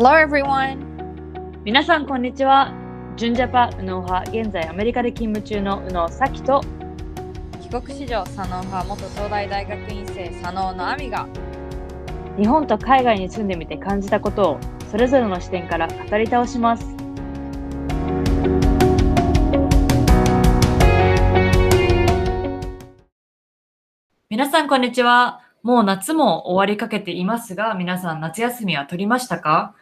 Hello everyone! 皆さん、こんにちは。純ジャパ右脳派、現在アメリカで勤務中の右脳咲と、帰国子女左脳派元東大大学院生左脳の亜美が日本と海外に住んでみて感じたことを、それぞれの視点から語り倒します。皆さん、こんにちは。もう夏も終わりかけていますが、皆さん夏休みは取りましたか？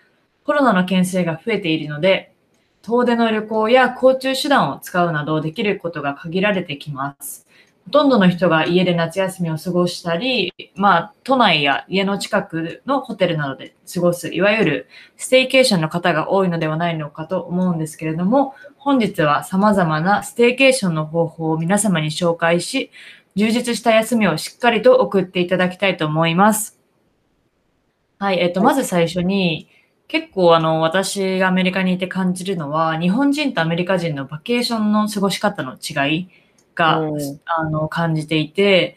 コロナの件数が増えているので、遠出の旅行や交通手段を使うなどできることが限られてきます。ほとんどの人が家で夏休みを過ごしたり、まあ、都内や家の近くのホテルなどで過ごす、いわゆるステイケーションの方が多いのではないのかと思うんですけれども、本日は様々なステイケーションの方法を皆様に紹介し、充実した休みをしっかりと送っていただきたいと思います。はい、えっと、まず最初に、結構あの、私がアメリカにいて感じるのは、日本人とアメリカ人のバケーションの過ごし方の違いが、うん。あの、感じていて、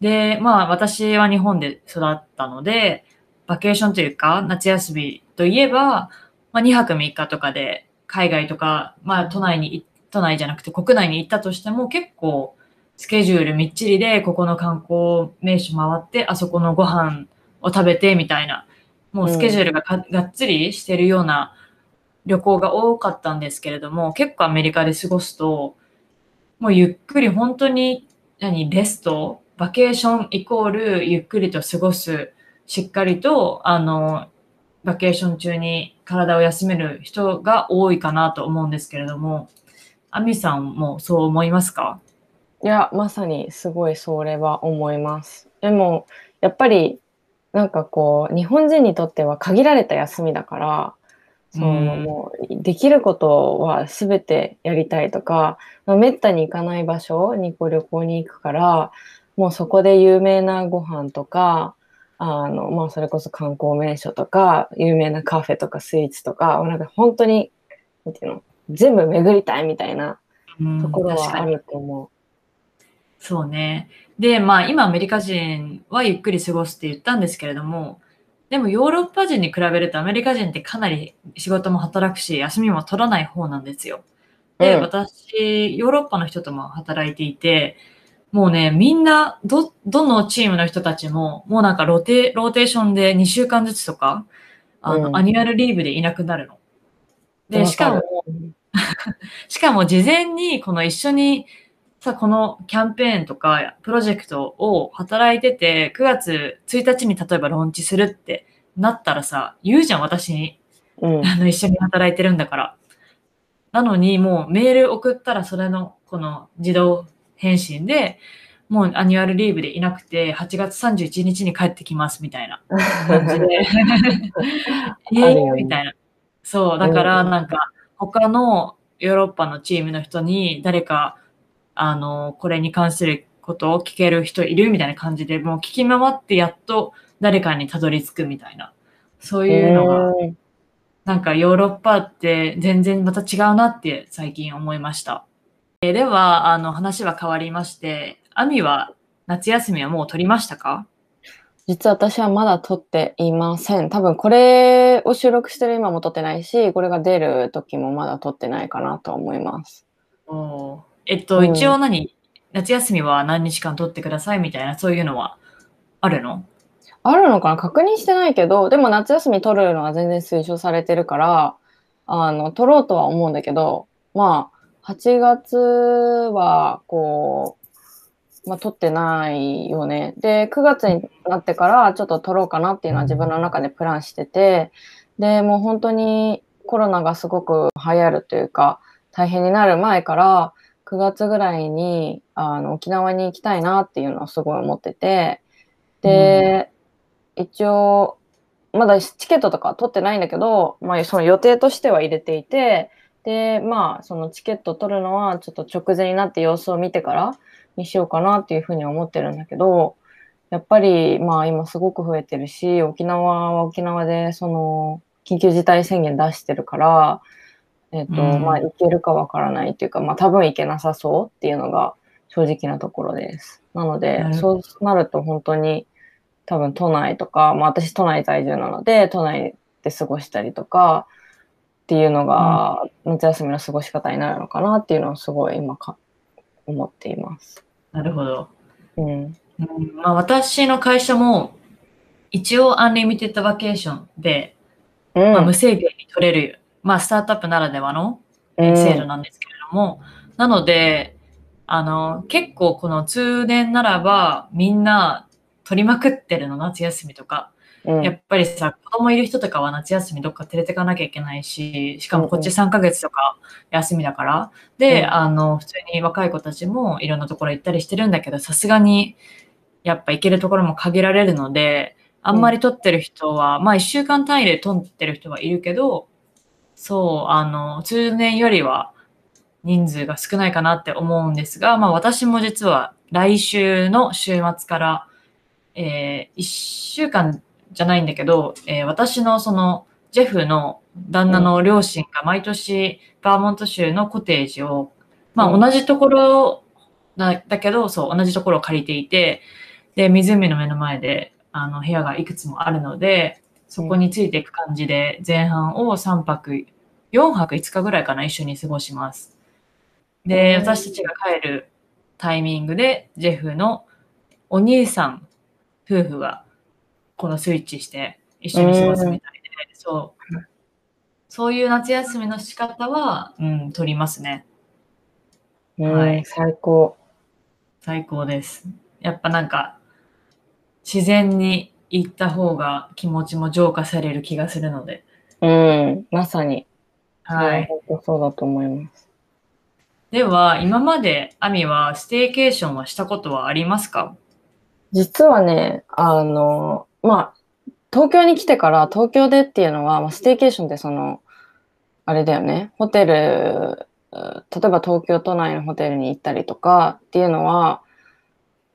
で、まあ、私は日本で育ったので、バケーションというか、夏休みといえば、まあ、2泊3日とかで、海外とか、まあ、都内にい、都内じゃなくて国内に行ったとしても、結構、スケジュールみっちりで、ここの観光名所回って、あそこのご飯を食べて、みたいな、もうスケジュールががっつりしてるような旅行が多かったんですけれども、結構アメリカで過ごすと、もうゆっくり本当に、何、レスト、バケーションイコールゆっくりと過ごす、しっかりと、あの、バケーション中に体を休める人が多いかなと思うんですけれども、アミさんもそう思いますか？いや、まさにすごいそれは思います。でも、やっぱり、なんかこう、日本人にとっては限られた休みだから、そのうん。もう、できることは全てやりたいとか、まあめったに行かない場所にこう旅行に行くから、もうそこで有名なご飯とか、あの、まあそれこそ観光名所とか、有名なカフェとかスイーツとか、なんか本当に、なんていうの、全部巡りたいみたいなうんところはあると思そうね。で、まあ今アメリカ人はゆっくり過ごすって言ったんですけれども、でもヨーロッパ人に比べるとアメリカ人ってかなり仕事も働くし、休みも取らない方なんですよ。で、うん私、ヨーロッパの人とも働いていて、もうね、みんな、ど、どのチームの人たちも、もうなんかロテ、ローテーションで2週間ずつとか、あの、うん annual leave でいなくなるの。う。で、しかも しかも事前にこの一緒にさ、このキャンペーンとかプロジェクトを働いてて、9月1日に例えばローンチするってなったらさ、言うじゃん、私に。うん。あの、一緒に働いてるんだから。なのに、もうメール送ったらそれの、この自動返信で、もう annual leave でいなくて、8月31日に帰ってきますみたいな感じで。えー、ねみたいな。そう、だからなんか、他のヨーロッパのチームの人に誰か、あの、これに関することを聞ける人いるみたいな感じで、もう聞き回ってやっと誰かにたどり着くみたいな。そういうのが、うんなんかヨーロッパって全然また違うなって最近思いました。えーでは、あの話は変わりまして、アミは夏休みはもう取りましたか？実は私はまだ撮っていません。多分これを収録してる今も撮ってないし、これが出る時もまだ撮ってないかなと思います。えっと、うん。一応何、夏休みは何日間取ってくださいみたいな、そういうのはあるの？あるのかな？確認してないけど、でも夏休み取るのは全然推奨されてるから、あの、取ろうとは思うんだけど、まあ、8月は、こう、まあ、取ってないよね。で、9月になってからちょっと取ろうかなっていうのは自分の中でプランしてて、で、もう本当にコロナがすごく流行るというか、大変になる前から、9月ぐらいにあの沖縄に行きたいなっていうのをすごい思ってて、で、一応、まだチケットとかは取ってないんだけど、まあ、その予定としては入れていて、で、まあ、そのチケット取るのはちょっと直前になって様子を見てからにしようかなっていうふうに思ってるんだけど、やっぱり、まあ今すごく増えてるし、沖縄は沖縄でその緊急事態宣言出してるから、えっ、と、うんまあ行けるかわからないっていうか、まあ多分行けなさそうっていうのが正直なところです。なのでそうなると本当に多分都内とか、まあ私都内在住なので、都内で過ごしたりとかっていうのが、夏休みの過ごし方になるのかなっていうのをすごい今か思っています。なるほど。うん。うんまあ、私の会社も一応 unlimited vacation で、うん。まあ、無制限に取れる、まあ、スタートアップならではのえー。制度なんですけれども、なので、あの、結構この通年ならばみんな取りまくってるの、夏休みとか。うん、やっぱりさ、子供いる人とかは夏休みどっか連れてかなきゃいけないし、しかもこっち3ヶ月とか休みだから。で、うん。あの、普通に若い子たちもいろんなところ行ったりしてるんだけど、さすがにやっぱ行けるところも限られるので、あんまり取ってる人は、まあ1週間単位で取ってる人はいるけど、そう、あの、通年よりは人数が少ないかなって思うんですが、まあ私も実は来週の週末から、えー、1週間じゃないんだけど、えー私のそのジェフの旦那の両親が毎年バーモント州のコテージを、まあうん。同じところだだけど、そう、同じところを借りていて、で、湖の目の前で、あの、部屋がいくつもあるので、そこについていく感じで、前半を3泊、4泊5日ぐらいかな、一緒に過ごします。で、うん私たちが帰るタイミングで、ジェフのお兄さん夫婦が、このスイッチして一緒に過ごすみたいで、そう。そういう夏休みの仕方は、うん、取りますね。うんはい最高。最高です。やっぱなんか、自然に行った方が気持ちも浄化される気がするので。うん。まさに。はい。そうだと思います。では、今までアミはステーケーションはしたことはありますか？実はね、あの、まあ、東京に来てから東京でっていうのは、まあ、ステーケーションってその、あれだよね、ホテル、う例えば東京都内のホテルに行ったりとかっていうのは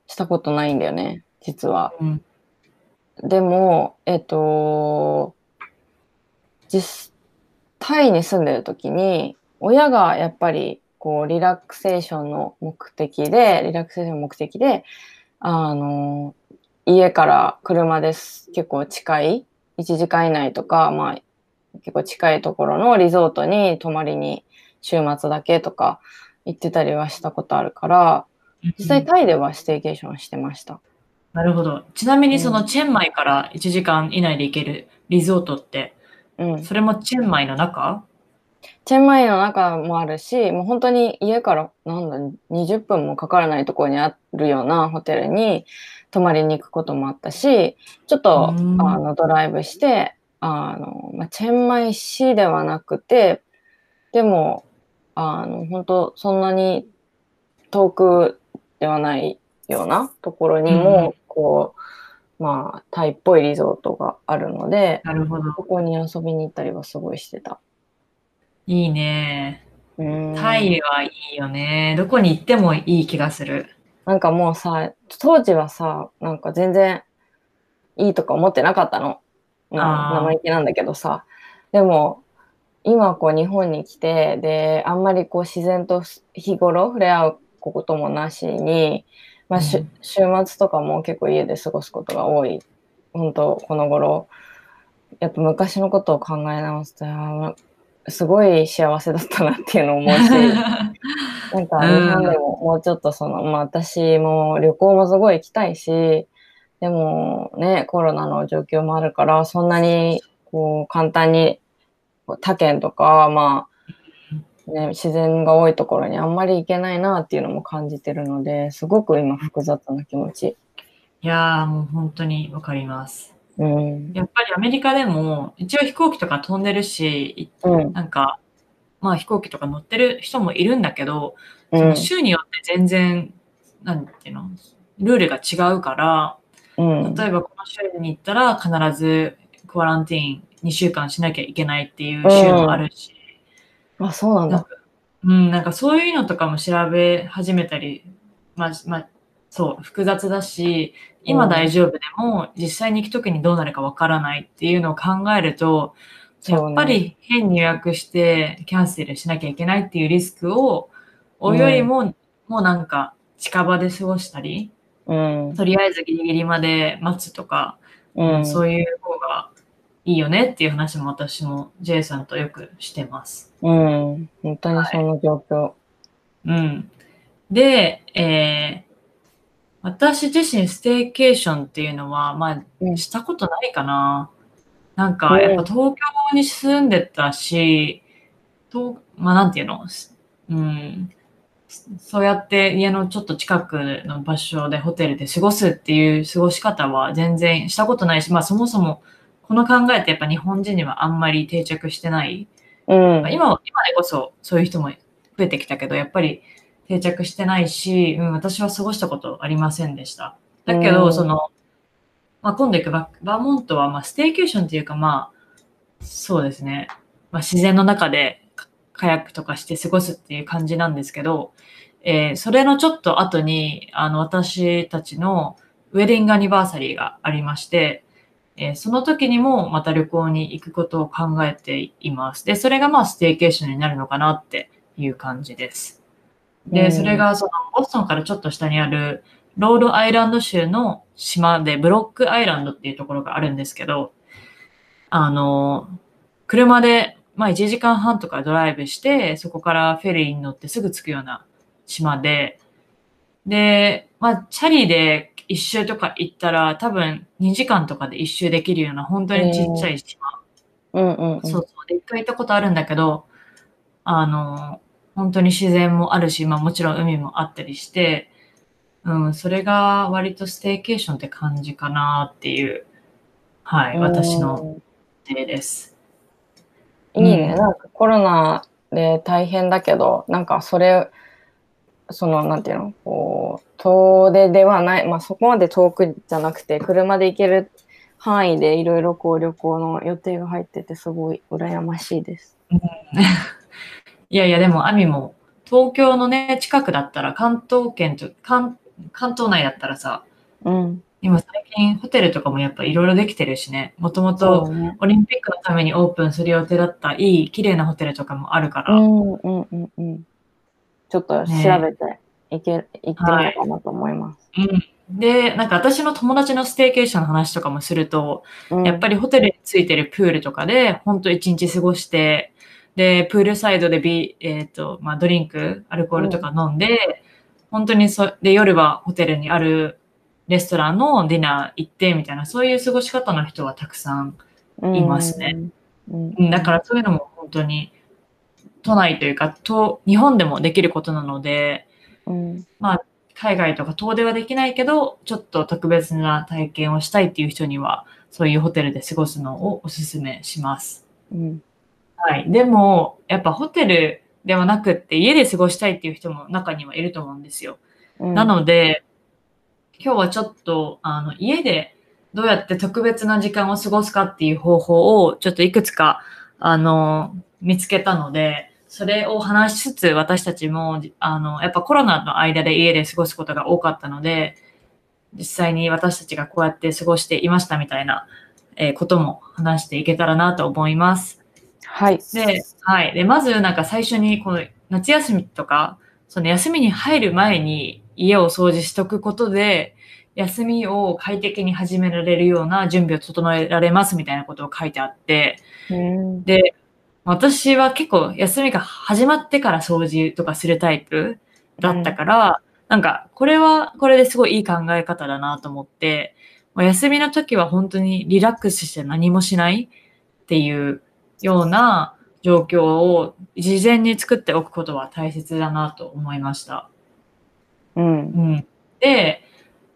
したことないんだよね、実は。うん。でも、えっと、実、タイに住んでる時に、親がやっぱり、こう、リラクセーションの目的で、リラクセーションの目的で、あの、家から車です結構近い、1時間以内とか、まあ、結構近いところのリゾートに泊まりに週末だけとか行ってたりはしたことあるから、実際タイではステーケーションしてました。なるほど。ちなみにそのうんチェンマイから1時間以内で行けるリゾートって、うん。それもチェンマイの中？チェンマイの中もあるし、もう本当に家からなんだ20分もかからないところにあるようなホテルに泊まりに行くこともあったし、ちょっとあうんのドライブして、あのまあ、チェンマイ市ではなくて、でもあの本当そんなに遠くではないようなところにも、こう、まあ、タイっぽいリゾートがあるので、なるほど。そこに遊びに行ったりはすごいしてた。いいね。うんタイはいいよね。どこに行ってもいい気がする。なんかもうさ、当時はさ、なんか全然いいとか思ってなかったの。生意気なんだけどさ。でも、今こう日本に来て、で、あんまりこう自然と日頃触れ合うこともなしに、まあ、週末とかも結構家で過ごすことが多い。本当この頃。やっぱ昔のことを考え直すと、すごい幸せだったなっていうのを思うし、なんかうん日本でももうちょっとその、まあ私も旅行もすごい行きたいし、でもね、コロナの状況もあるから、そんなにこう簡単に他県とか、まあ、ね、自然が多いところにあんまり行けないなっていうのも感じてるので、すごく今複雑な気持ち。いやーもう本当にわかります。うん。やっぱりアメリカでも一応飛行機とか飛んでるし、うん。なんか、まあ飛行機とか乗ってる人もいるんだけど、うんその。州によって全然、なんていうの、ルールが違うから、うん。例えばこの州に行ったら必ずクアランティーン2週間しなきゃいけないっていう州もあるし、あ、そうなんだ。うん、なんかそういうのとかも調べ始めたり、まあ、まあ、そう、複雑だし、今大丈夫でも実際に行くときにどうなるかわからないっていうのを考えると、やっぱり変に予約してキャンセルしなきゃいけないっていうリスクを負うよりも、もうなんか近場で過ごしたり、うん。とりあえずギリギリまで待つとか、うん。そういう方がいいよねっていう話も私も J さんとよくしてます。うん。本当にその状況。うん。で、えー私自身ステーケーションっていうのは、まあ、うんしたことないかな。なんか、うんやっぱ東京に住んでたし、とまあ、なんていうの、うん、そうやって家のちょっと近くの場所でホテルで過ごすっていう過ごし方は全然したことないし、まあそもそもこの考えってやっぱ日本人にはあんまり定着してないうん。まあ今は、今でこそそういう人も増えてきたけど、やっぱり定着してないし、うん、私は過ごしたことありませんでした。だけど、うんその、まあ、今度行くババーモントは、まあ、ステーケーションっていうか、まあ、そうですね、まあ、自然の中でカカヤックとかして過ごすっていう感じなんですけど、えーそれのちょっと後に、あの、私たちのウェディングアニバーサリーがありまして、えーその時にもまた旅行に行くことを考えています。で、それがまあステーケーションになるのかなっていう感じです。で、うんそれがそのボストンからちょっと下にあるロードアイランド州の島でブロックアイランドっていうところがあるんですけど、あの、車でまあ1時間半とかドライブして、そこからフェリーに乗ってすぐ着くような島で、で、まあ、チャリで一周とか行ったら多分2時間とかで一周できるような本当にちっちゃい島。うんうんうん。そうそう。で、一回行ったことあるんだけど、あの、本当に自然もあるし、まあもちろん海もあったりして、うん、それが割とステーケーションって感じかなっていう、はい、私の例です。うん。いいね。うんなんかコロナで大変だけど、なんかそれ、その、なんていうの、こう、遠出ではない、まあそこまで遠くじゃなくて、車で行ける範囲でいろいろこう旅行の予定が入ってて、すごい羨ましいです。いやいや、でも、アミも、東京のね、近くだったら、関東圏と、関、関東内だったらさ、うん。今最近ホテルとかもやっぱいろいろできてるしね、もともと。オリンピックのためにオープンする予定だったいい、綺麗なホテルとかもあるから、うんうんうんうん。ちょっと調べて行け、行ってみようかなと思います。うん。で、なんか私の友達のステーケーションの話とかもすると、うんやっぱりホテルについてるプールとかで、ほんと一日過ごして、で、プールサイドでビ、えっ、と、まあ、ドリンク、アルコールとか飲んで、本当にそ、で、夜はホテルにあるレストランのディナー行ってみたいな、そういう過ごし方の人はたくさんいますね。うん。うん、だからそういうのも本当に都内というか、と日本でもできることなので、うん。海外とか遠出はできないけど、ちょっと特別な体験をしたいっていう人には、そういうホテルで過ごすのをおすすめします。うん。はい。でも、やっぱホテルではなくって家で過ごしたいっていう人も中にはいると思うんですよ。うんなので、今日はちょっと、あの、家でどうやって特別な時間を過ごすかっていう方法を、ちょっといくつか、あの、見つけたので、それを話しつつ、私たちも、あの、やっぱコロナの間で家で過ごすことが多かったので、実際に私たちがこうやって過ごしていましたみたいな、えーことも話していけたらなと思います。はい。で、はい。で、まずなんか最初にこの夏休みとか、その休みに入る前に家を掃除しとくことで、休みを快適に始められるような準備を整えられますみたいなことを書いてあって、うんで、私は結構休みが始まってから掃除とかするタイプだったから、なんかこれはこれですごいいい考え方だなと思って、もう休みの時は本当にリラックスして何もしないっていうような状況を事前に作っておくことは大切だなと思いました。うん。うん。で、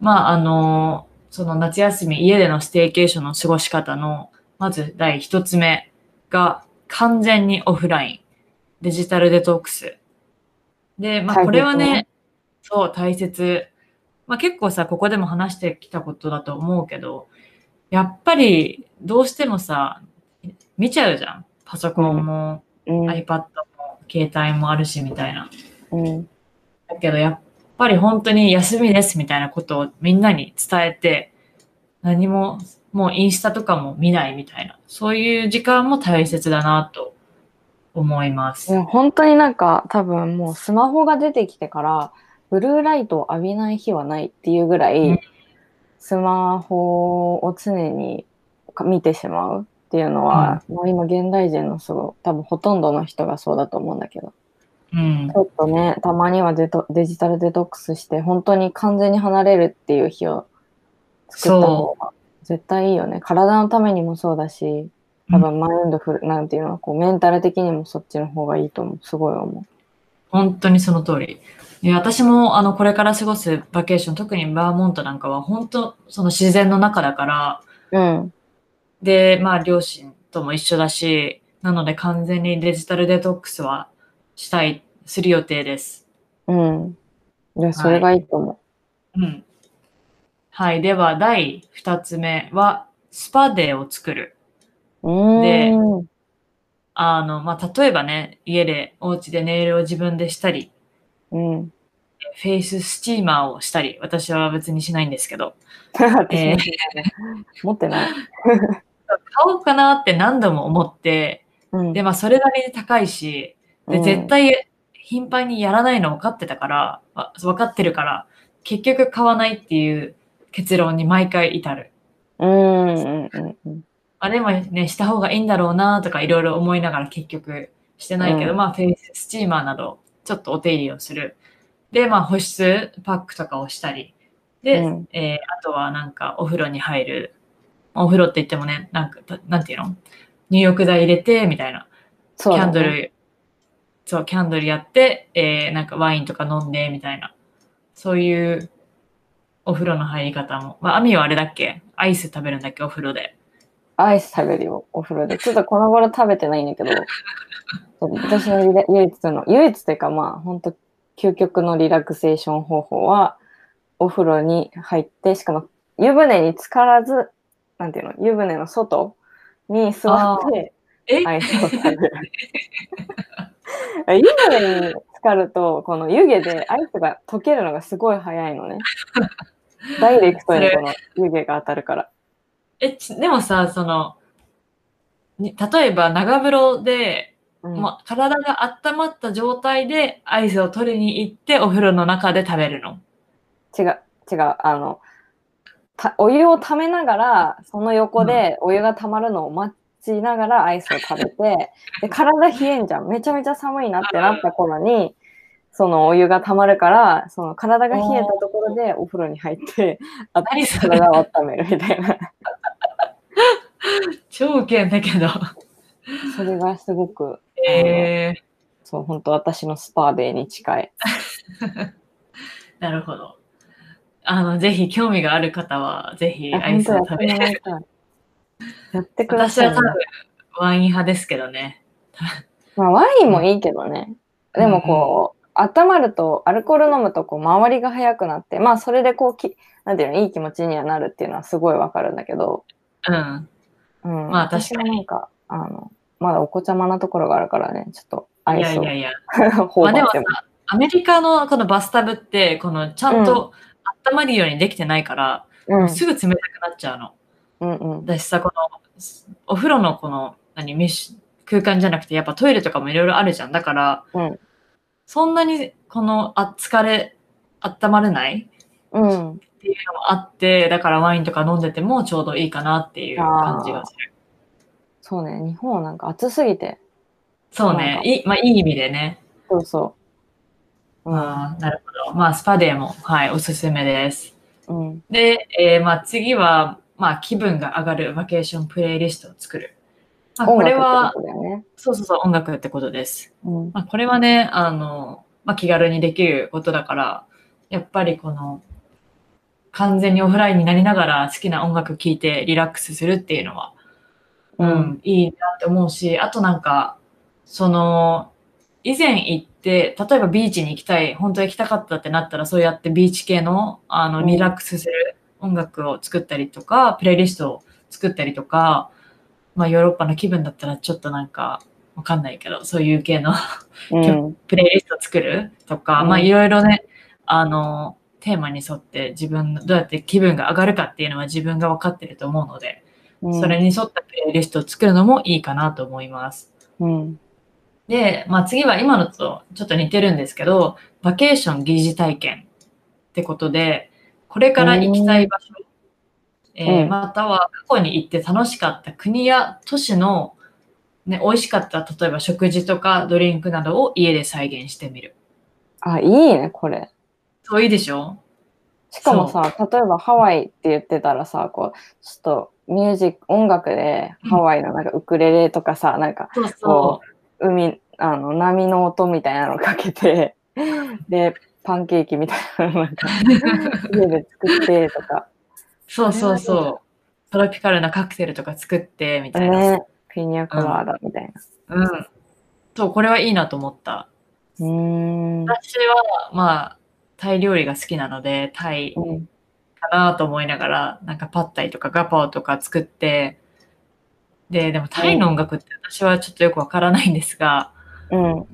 まあ、あの、その夏休み、家でのステーケーションの過ごし方の、まず第一つ目が、完全にオフライン。デジタルデトックス。で、まあ、これはね、そう、大切。まあ、結構さ、ここでも話してきたことだと思うけど、やっぱり、どうしてもさ、見ちゃうじゃん。パソコンも、うん。iPad も、携帯もあるし、みたいな。うん。だけどやっぱり本当に休みですみたいなことをみんなに伝えて、何も、もうインスタとかも見ないみたいな、そういう時間も大切だなと思います。本当になんか多分もうスマホが出てきてからブルーライトを浴びない日はないっていうぐらい、うん。スマホを常に見てしまうっていうのは、まあ今現代人のすごい、多分ほとんどの人がそうだと思うんだけど、うん。ち。ょっとね、たまにはデトデジタルデトックスして、本当に完全に離れるっていう日を作った方が絶対いいよね。体のためにもそうだし、多分マインドフル、なんていうの、こうメンタル的にもそっちの方がいいと思う。すごい思本当にその通り。で私もあのこれから過ごすバケーション、特にバーモントなんかは本当その自然の中だから、う。うん。で、まあ両親とも一緒だし、なので完全にデジタルデトックスはしたい、する予定です。うん。いや、それがいいと思うん。はい。では、第二つ目は、スパデーを作る。で。あの、まあ、例えばね、家で、お家でネイルを自分でしたり、うん。フェイススチーマーをしたり、私は別にしないんですけど、私 持ってない。買おうかなって何度も思って、うん。で、まあ、それなりに高いし、で、うん絶対頻繁にやらないの分かってたから、わ分かってるから、結局買わないっていう結論に毎回至る。うんうんうんうん。あ、でもね、した方がいいんだろうなとかいろいろ思いながら結局してないけど、うんまあ、フェイススチーマーなど、ちょっとお手入れをする。で、まあ、保湿パックとかをしたり。で、うんえーあとはなんかお風呂に入る。お風呂って言ってもね、なんか、たなんていうの？入浴剤入れて、みたいな。そうだねャンドル、そう、キャンドルやって、えーなんかワインとか飲んで、みたいな。そういうお風呂の入り方も。まあ、アミはあれだっけ？アイス食べるんだっけ？お風呂で。アイス食べるよ、お風呂で。ちょっとこの頃食べてないんだけど、私の唯一の、唯一というかまあ、本当究極のリラクゼーション方法は、お風呂に入って、しかも湯船に浸からず、なんていうの、湯船の外に座って、え？アイスを食べる。湯船に浸かると、この湯気でアイスが溶けるのがすごい早いのね。ダイレクトにこの湯気が当たるから。え、ちでもさ、その、に例えば長風呂で、うんもう体が温まった状態でアイスを取りに行ってお風呂の中で食べるの？違う、違う、あの、たお湯をためながら、その横でお湯が溜まるのを待ちながらアイスを食べて、で、体冷えんじゃん。めちゃめちゃ寒いなってなった頃に、そのお湯が溜まるから、その体が冷えたところでお風呂に入って、あ体を温めるみたいな。超ウケんだけど。それがすごく、えそう、本当私のスパーデーに近い。ー、なるほど。あの、ぜひ興味がある方は、ぜひあアイスを食べて。やってくださいね、私は多分ワイン派ですけどね。まあ、ワインもいいけどね。でもこう、温まると、アルコール飲むと、こう、周りが速くなって、まあ、それでこう、きなんていうの、いい気持ちにはなるっていうのはすごいわかるんだけど、うん。うん。まあ確かに私はなんか、あの、まだお子ちゃまなところがあるからね、ちょっと、アイスをいやいやいや。頬まあでもさアメリカのこのバスタブって、このちゃんと温まるようにできてないから、うん、すぐ冷たくなっちゃうの。うん、うん。だしさ、この、お風呂のこの、何、空間じゃなくて、やっぱトイレとかもいろいろあるじゃん。だから、うんそんなに、この、あ、疲れ、温まれない？うん。っていうのもあって、だからワインとか飲んでてもちょうどいいかなっていう感じがする。そうね、日本はなんか暑すぎて、そう。ねいい、まあいい意味でね。そうそう。うん。なるほど。まあスパデーも、はい、おすすめです。うん。で、えーまあ次は、まあ気分が上がるバケーションプレイリストを作る。まあ、これはね。そうそうそう、音楽ってことです。うん。まあ、これはね、あの、まあ、気軽にできることだから、やっぱりこの、完全にオフラインになりながら好きな音楽聴いてリラックスするっていうのは、ううんん、いいなって思うし、あとなんか、その、以前行って、例えばビーチに行きたい、本当は行きたかったってなったら、そうやってビーチ系の、あの、うんリラックスする音楽を作ったりとか、プレイリストを作ったりとか、まあ、ヨーロッパの気分だったらちょっとなんか、わかんないけど、そういう系のうん。プレイリスト作るとか、うんまあいろいろね、あの、テーマに沿って自分のどうやって気分が上がるかっていうのは自分が分かってると思うので、うんそれに沿ったプレイリストを作るのもいいかなと思います。うん。で、まあ次は今のとちょっと似てるんですけど、バケーション疑似体験ってことで、これから行きたい場所、えーうんまたは過去に行って楽しかった国や都市の、ね、美味しかった例えば食事とかドリンクなどを家で再現してみる。あ、いいね、これ。そういいでしょ？しかもさ、例えばハワイって言ってたらさ、こう、ちょっとミュージック、音楽でハワイのなんかウクレレとかさ、なんかそうそこう、海、あの、波の音みたいなのかけて、で、パンケーキみたいなのなんか、家で作ってとか。う。そうそうそう。トロピカルなカクテルとか作ってみたいな。ね、ピニャコラーダみたいな。うん。そう、これはいいなと思った。うーん。私は、まあ、タイ料理が好きなので、タイうんかなと思いながら、なんかパッタイとかガパオとか作って、で、でもタイの音楽って私はちょっとよくわからないんですが、うん。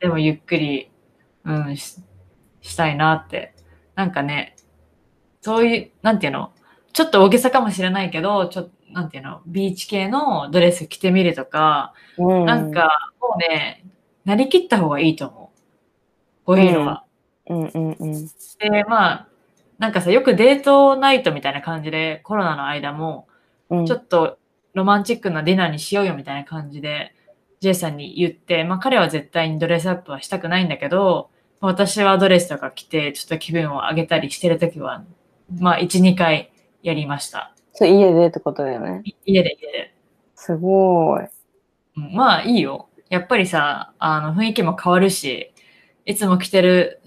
でもゆっくり、うん、ししたいなって。なんかね、そういう、なんていうの、ちょっと大げさかもしれないけど、ちょっと、なんていうの、ビーチ系のドレス着てみるとか、うん。なんか、もうね、なりきった方がいいと思う。こういうのは。うんうんうん。で、まあ、なんかさ、よくデートナイトみたいな感じで、コロナの間も、うん。ちょっとロマンチックなディナーにしようよみたいな感じで、J さんに言って、まあ彼は絶対にドレスアップはしたくないんだけど、私はドレスとか着て、ちょっと気分を上げたりしてるときは、まあ1、2回やりました。そう家でってことだよね。い家で家で。すごい。うんまあいいよ。やっぱりさ、あの雰囲気も変わるし、いつも着てる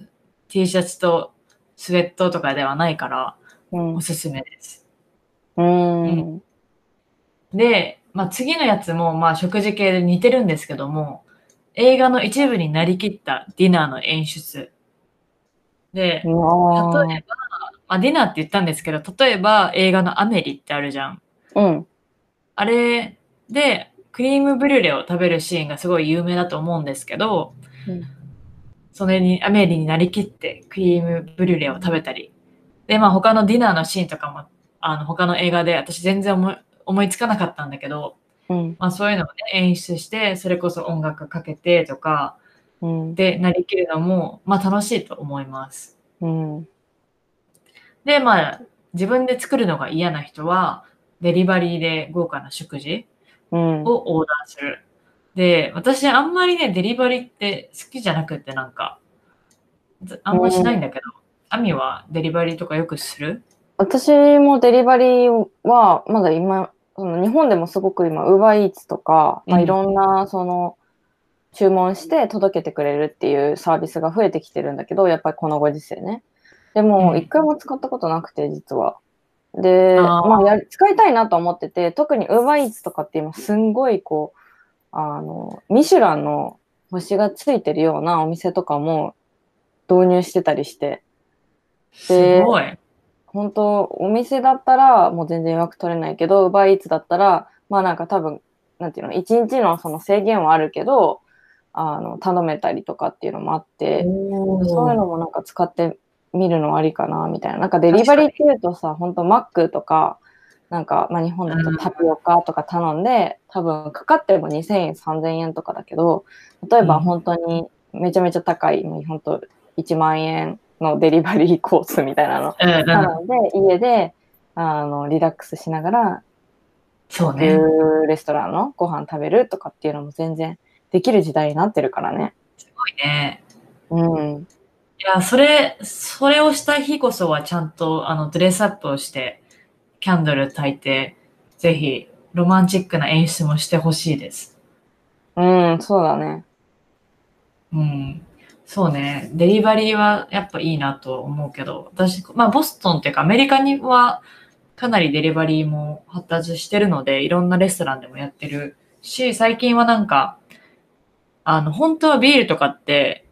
T シャツとスウェットとかではないから、うん。おすすめです。うん。で、まあ、次のやつも、まあ、食事系で似てるんですけども、映画の一部になりきったディナーの演出。で、例えうば、まあ、ディナーって言ったんですけど、例えば映画のアメリってあるじゃん。うん。あれで、クリームブリュレを食べるシーンがすごい有名だと思うんですけど、うんそれに、アメリになりきってクリームブリュレを食べたり。で、まあ他のディナーのシーンとかも、あの他の映画で私全然思い思いつかなかったんだけど、うん。まあそういうのをね、演出して、それこそ音楽かけてとか、うん。で、なりきるのも、まあ楽しいと思います。うん。で、まあ、自分で作るのが嫌な人は、デリバリーで豪華な食事うん。をオーダーする。で、私あんまりね、デリバリーって好きじゃなくってなんか、ずあんましないんだけど、アミはデリバリーとかよくする？私もデリバリーは、まだ今、その日本でもすごく今、ウーバーイーツとか、まあ、うんいろんな、その、注文して届けてくれるっていうサービスが増えてきてるんだけど、やっぱりこのご時世ね。でも、うん一回も使ったことなくて、実は。で、あーまあやり、使いたいなと思ってて、特にウーバーイーツとかって今、すんごい、こう、あの、ミシュランの星がついてるようなお店とかも導入してたりして、すごい。本当お店だったらもう全然予約取れないけど、ウーバーイーツだったら、まあなんか多分、なんていうの、一日のその制限はあるけど、あの、頼めたりとかっていうのもあって、そういうのもなんか使ってみるのありかな、みたいな。なんかデリバリーっていうとさ、本当マックとか、なんか、まあ日本だとタピオカとか頼んで、多分かかっても2000円、3000円とかだけど、例えば本当にめちゃめちゃ高い、もう本当1万円のデリバリーコースみたいなのなので、家で、あの、リラックスしながら、そうね。いうレストランのご飯食べるとかっていうのも全然できる時代になってるからね。すごいね。うん。いや、それ、それをした日こそはちゃんと、あの、ドレスアップをして、キャンドル焚いて、ぜひ、ロマンチックな演出もしてほしいです。うん、そうだね。うん。そうね。デリバリーはやっぱいいなと思うけど、私、まあ、ボストンっていうかアメリカにはかなりデリバリーも発達してるので、いろんなレストランでもやってるし、最近はなんか、あの、本当はビールとかって、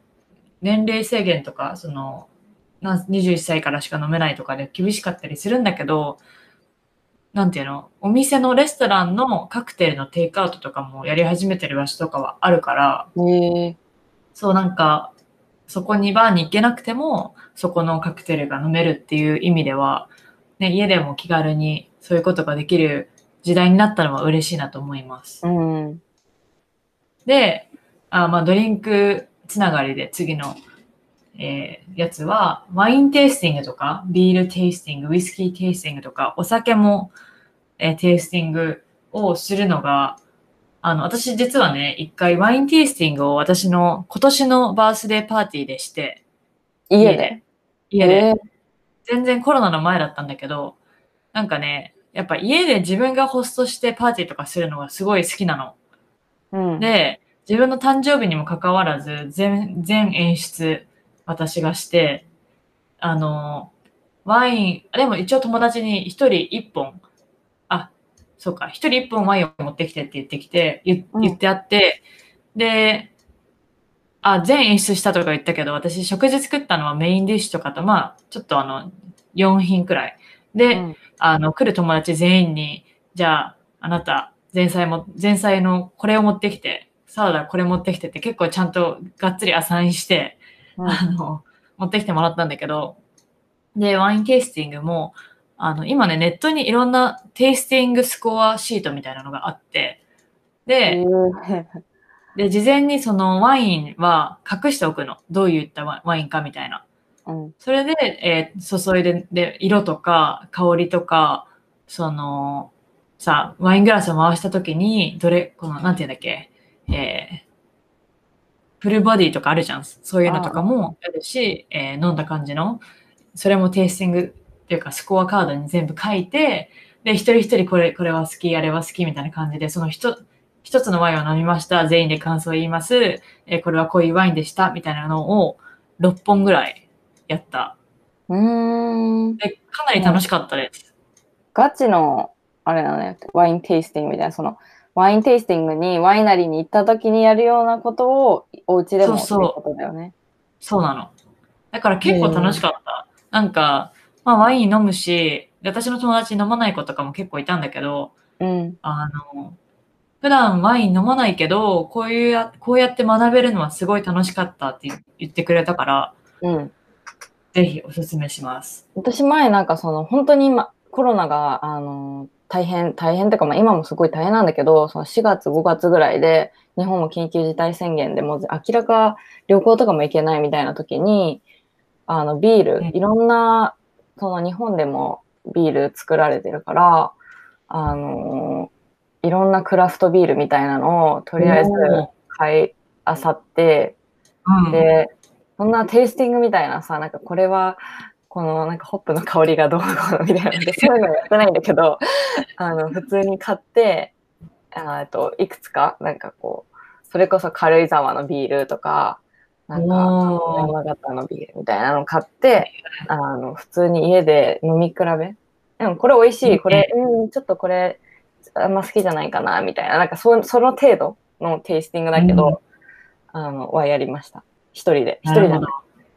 年齢制限とか、その、な21歳からしか飲めないとかで厳しかったりするんだけど、なんていうの、お店のレストランのカクテルのテイクアウトとかもやり始めてる場所とかはあるから、そうなんか、そこにバーに行けなくても、そこのカクテルが飲めるっていう意味では、ね、家でも気軽にそういうことができる時代になったのは嬉しいなと思います。、うん。で、あまあ、ドリンクつながりで次の、えーやつは、ワインテイスティングとか、ビールテイスティング、ウイスキーテイスティングとか、お酒も、えーテイスティングをするのが、あの、私実はね、一回ワインテイスティングを私の今年のバースデーパーティーでして、家で？家で、えー全然コロナの前だったんだけど、なんかね、やっぱ家で自分がホストしてパーティーとかするのがすごい好きなの。うん。で、自分の誕生日にもかかわらず、全、全演出私がして、あの、ワイン、でも一応友達に一人一本、あ、そうか、一人一本ワインを持ってきてって言ってきて、言ってあって、で、あ、全演出したとか言ったけど、私食事作ったのはメインディッシュとかと、まあ、ちょっとあの、4品くらい。で、うんあの、来る友達全員に、じゃあ、あなた、前菜も、前菜のこれを持ってきて、サラダこれ持ってきてって結構ちゃんとがっつりアサインして、うんあの、持ってきてもらったんだけど、で、ワインテイスティングも、あの、今ね、ネットにいろんなテイスティングスコアシートみたいなのがあって、で、えーで、事前にそのワインは隠しておくの。どういったワワインかみたいな。うんそれで、えー注いで、で、色とか香りとか、その、さ、ワイングラスを回したときに、どれ、この、なんていうんだっけ、えー、フルボディとかあるじゃん。そういうのとかもあるし、えー飲んだ感じの、それもテイスティングっていうか、スコアカードに全部書いて、で、一人一人これ、これは好き、あれは好きみたいな感じで、その一、一つのワインを飲みました。全員で感想を言います。えーこれはこういうワインでした。みたいなのを6本ぐらいやった。うーん。で、かなり楽しかったです。ガチの、あれだね、ワインテイスティングみたいな、その、ワインテイスティングにワイナリーに行った時にやるようなことをお家でもそうそうことだよね。そうなの。だから結構楽しかった。なんか、まあワイン飲むし、で私の友達飲まない子とかも結構いたんだけど、うん。あの、普段ワイン飲まないけど、こういうや、こうやって学べるのはすごい楽しかったって言ってくれたから、うん。ぜひおすすめします。私前なんかその本当に今コロナがあの大変大変ってかまあ今もすごい大変なんだけどその4月5月ぐらいで日本も緊急事態宣言でもう明らか旅行とかも行けないみたいな時にあのビール、うん。いろんなその日本でもビール作られてるからあのいろんなクラフトビールみたいなのをとりあえずお買いあさってうん、で、そんなテイスティングみたいなさ、なんかこれは、このなんかホップの香りがどうのこうのみたいなそういうのやってないんだけど、あの、普通に買って、ああと、いくつか、なんかこう、それこそ軽井沢のビールとか、なんか、山形のビールみたいなの買って、あの、普通に家で飲み比べ。でもこれ美味しい、これ、うん、ちょっとこれ、あんま好きじゃないかな、みたいな、なんかそその程度のテイスティングだけど、あの、はやりました。一人で。一人で。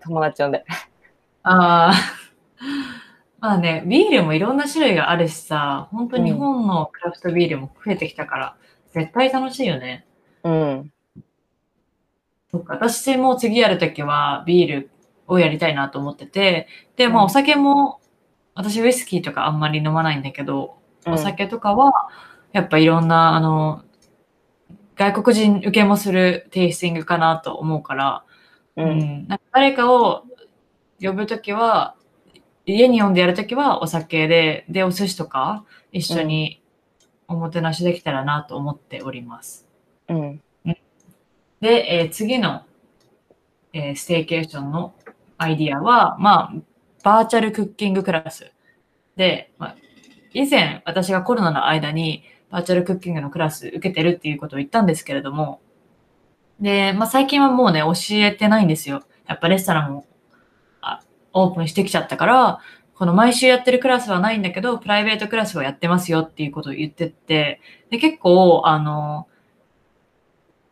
友達呼んで。ああ。まあね、ビールもいろんな種類があるしさ、本当日本のクラフトビールも増えてきたから、絶対楽しいよね。うん。そっか、私も次やるときはビールをやりたいなと思ってて、で、まあうんお酒も、私ウイスキーとかあんまり飲まないんだけど、うんお酒とかは、やっぱいろんな、あの、外国人受けもするテイスティングかなと思うから、う。うんん、なんか誰かを呼ぶときは、家に呼んでやるときはお酒で、で、お寿司とか一緒におもてなしできたらなと思っております。うん。で、えー次の、えーステーケーションのアイディアは、まあ、バーチャルクッキングクラス。で、まあ、以前私がコロナの間にバーチャルクッキングのクラス受けてるっていうことを言ったんですけれども、で、まあ最近はもうね、教えてないんですよ。やっぱレストランもあオープンしてきちゃったから、この毎週やってるクラスはないんだけど、プライベートクラスはやってますよっていうことを言ってって、で、結構、あの、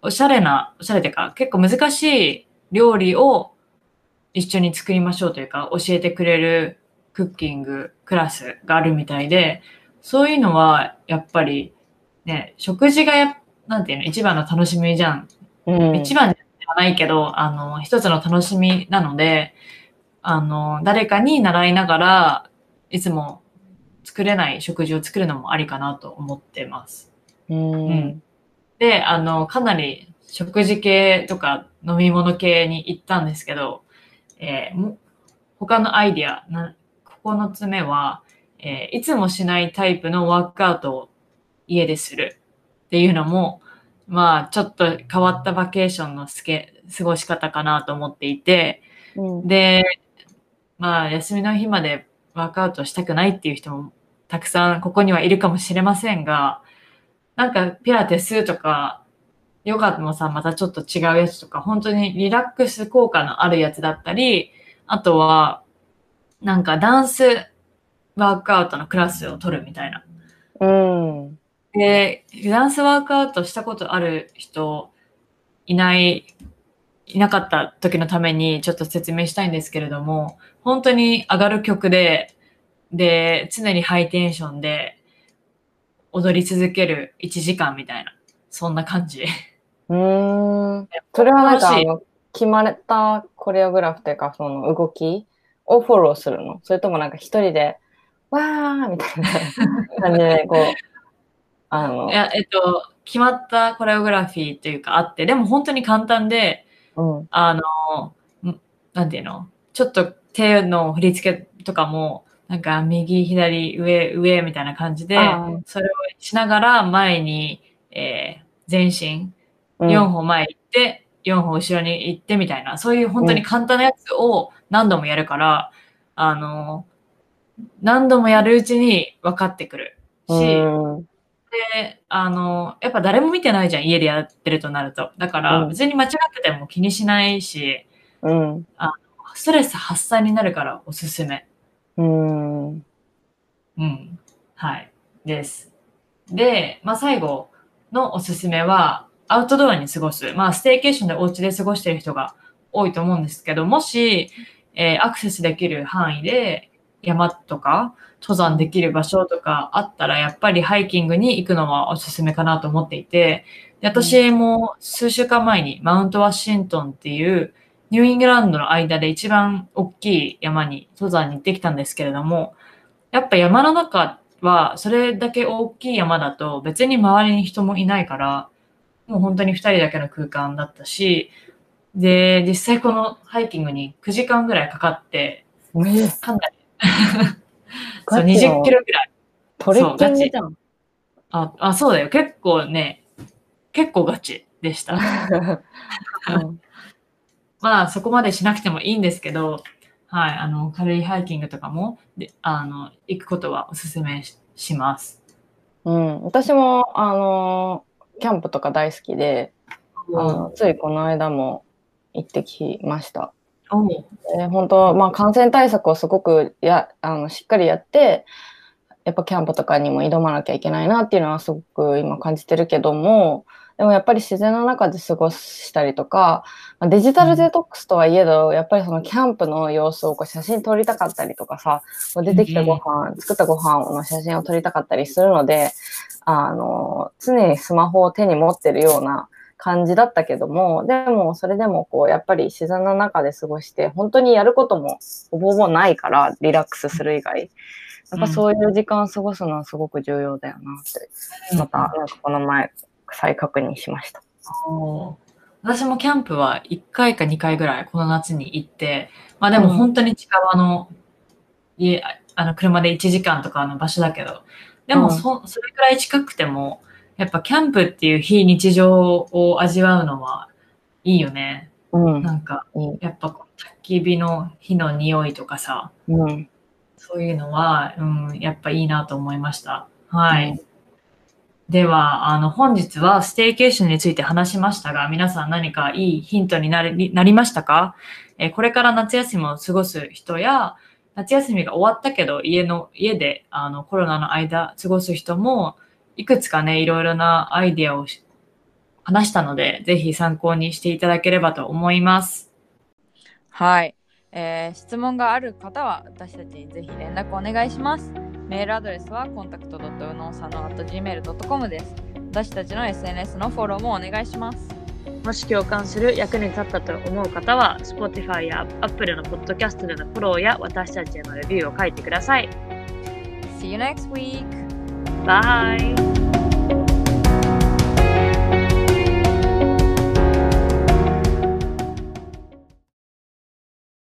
おしゃれな、おしゃれてか、結構難しい料理を一緒に作りましょうというか、教えてくれるクッキングクラスがあるみたいで、そういうのはやっぱりね、食事がやっなんていうの、一番の楽しみじゃん。うん。一番ではないけど、あの、一つの楽しみなので、あの、誰かに習いながら、いつも作れない食事を作るのもありかなと思ってます。うん。んで、あの、かなり食事系とか飲み物系に行ったんですけど、えーも他のアイディア、な9つ目は、えーいつもしないタイプのワークアウトを家でするっていうのも、まあ、ちょっと変わったバケーションのすけ過ごし方かなと思っていて、うんで、まあ、休みの日までワークアウトしたくないっていう人もたくさんここにはいるかもしれませんが、なんかピラティスとか、ヨガもさ、またちょっと違うやつとか、本当にリラックス効果のあるやつだったり、あとは、なんかダンスワークアウトのクラスを取るみたいな。うん。で、ダンスワークアウトしたことある人いない、いなかった時のためにちょっと説明したいんですけれども、本当に上がる曲で、で、常にハイテンションで踊り続ける1時間みたいな、そんな感じ。うーん。それはなんか決まったコレオグラフというか、その動きをフォローするの？それともなんか一人で、わーみたいな感じで、こう、あのい、や、えっと、決まったコレオグラフィーというかあって、でも本当に簡単で、うん。あの、んなんていうの？ちょっと手の振り付けとかも、なんか右、左、上、上みたいな感じでそれをしながら前に、えー前進、うん。4歩前行って、4歩後ろに行ってみたいな、そういう本当に簡単なやつを何度もやるから、あの、何度もやるうちに分かってくるし、うんで、あの、やっぱ誰も見てないじゃん、家でやってるとなると。だから、うん別に間違ってても気にしないし、うん。ストレス発散になるからおすすめ。うん。うん。はい。です。で、まあ最後のおすすめは、アウトドアに過ごす。まあステーケーションでお家で過ごしてる人が多いと思うんですけど、もし、えーアクセスできる範囲で山とか登山できる場所とかあったら、やっぱりハイキングに行くのはおすすめかなと思っていて、で私も数週間前にマウントワシントンっていうニューイングランドの間で一番大きい山に登山に行ってきたんですけれども、やっぱ山の中はそれだけ大きい山だと別に周りに人もいないから、もう本当に二人だけの空間だったし、で、実際このハイキングに9時間ぐらいかかって、えかなり、そう、ガチの20キロぐらい。トレッキングじゃん。あ、あ、そうだよ。結構ね、結構ガチでした。うんまあ、そこまでしなくてもいいんですけど、はい、あの、軽いハイキングとかも、であの、行くことはおすすめしします。うん、私も、あの、キャンプとか大好きで、あのついこの間も行ってきました。おうで本当、まあ、感染対策をすごくやあのしっかりやって、やっぱキャンプとかにも挑まなきゃいけないなっていうのはすごく今感じてるけども、でもやっぱり自然の中で過ごしたりとか、まあデジタルデトックスとはいえど、やっぱりそのキャンプの様子をこう写真撮りたかったりとかさ、出てきたご飯、作ったご飯の写真を撮りたかったりするので、あの、常にスマホを手に持ってるような感じだったけども、でもそれでもこう、やっぱり自然の中で過ごして、本当にやることもほぼほぼないから、リラックスする以外。やっぱそういう時間を過ごすのはすごく重要だよなって、また、なんかこの前、再確認しました。私もキャンプは1回か2回ぐらいこの夏に行って、まあでも本当に近場の家、あの車で1時間とかの場所だけど、でもそ,、それくらい近くても、やっぱキャンプっていう非日常を味わうのはいいよね。うん。なんか、やっぱ焚き火の火の匂いとかさ、うん。そういうのは、うん、やっぱいいなと思いました。はい。うんでは、あの、本日はステーケーションについて話しましたが、皆さん何かいいヒントになりなりましたか、えーこれから夏休みを過ごす人や、夏休みが終わったけど、家の、家で、あの、コロナの間過ごす人も、いくつかね、いろいろなアイディアをし話したので、ぜひ参考にしていただければと思います。はい、えー質問がある方は私たちにぜひ連絡お願いします。メールアドレスはコンタクト .unosano.gmail.com です。私たちの SNS のフォローもお願いします。もし共感する役に立ったと思う方は、Spotify や Apple のポッドキャストでのフォローや私たちへのレビューを書いてください。See you next week! Bye.